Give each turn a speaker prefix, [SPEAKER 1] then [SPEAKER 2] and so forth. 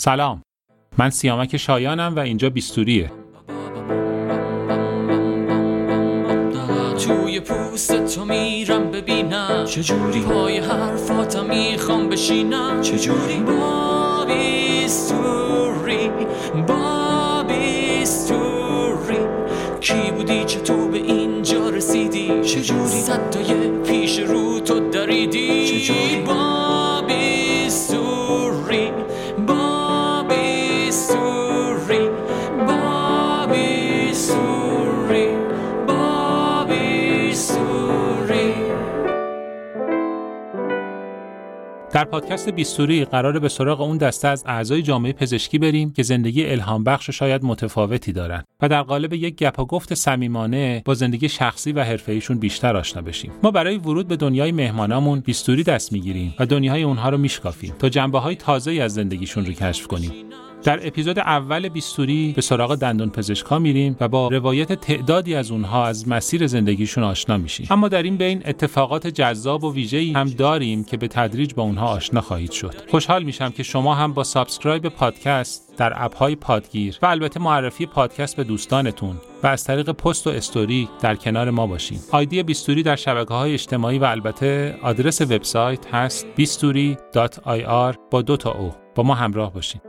[SPEAKER 1] سلام. من سیامک شایانم و اینجا بیستوریه. توی پوست تو میرم ببینم. چجوری پای حرفاتم می‌خوام بشینم. چجوری با بیستوری با بیستوری. کی بودی؟ چطور به اینجا رسیدی؟ چجوری صدای پیش رو تو دریدی. در پادکست بیستوری قراره به سراغ اون دسته از اعضای جامعه پزشکی بریم که زندگی الهام بخش شاید متفاوتی دارن و در قالب یک گپ و گفت صمیمانه با زندگی شخصی و حرفه‌ایشون بیشتر آشنا بشیم. ما برای ورود به دنیای مهمانامون بیستوری دست می‌گیریم و دنیای اونها رو میشکافیم تا جنبه های تازه از زندگیشون رو کشف کنیم. در اپیزود اول بیستوری به سراغ دندون پزشکا میریم و با روایت تعدادی از اونها از مسیر زندگیشون آشنا میشیم. اما در این بین اتفاقات جذاب و ویژه‌ای هم داریم که به تدریج با اونها آشنا خواهید شد. خوشحال میشم که شما هم با subscribe پادکست در اپهای پادگیر و البته معرفی پادکست به دوستانتون و از طریق پست و استوری در کنار ما باشین. آیدی بیستوری در شبکه های اجتماعی و البته آدرس وبسایت هست بیستوری.ir با دو تا او. با ما همراه باشین.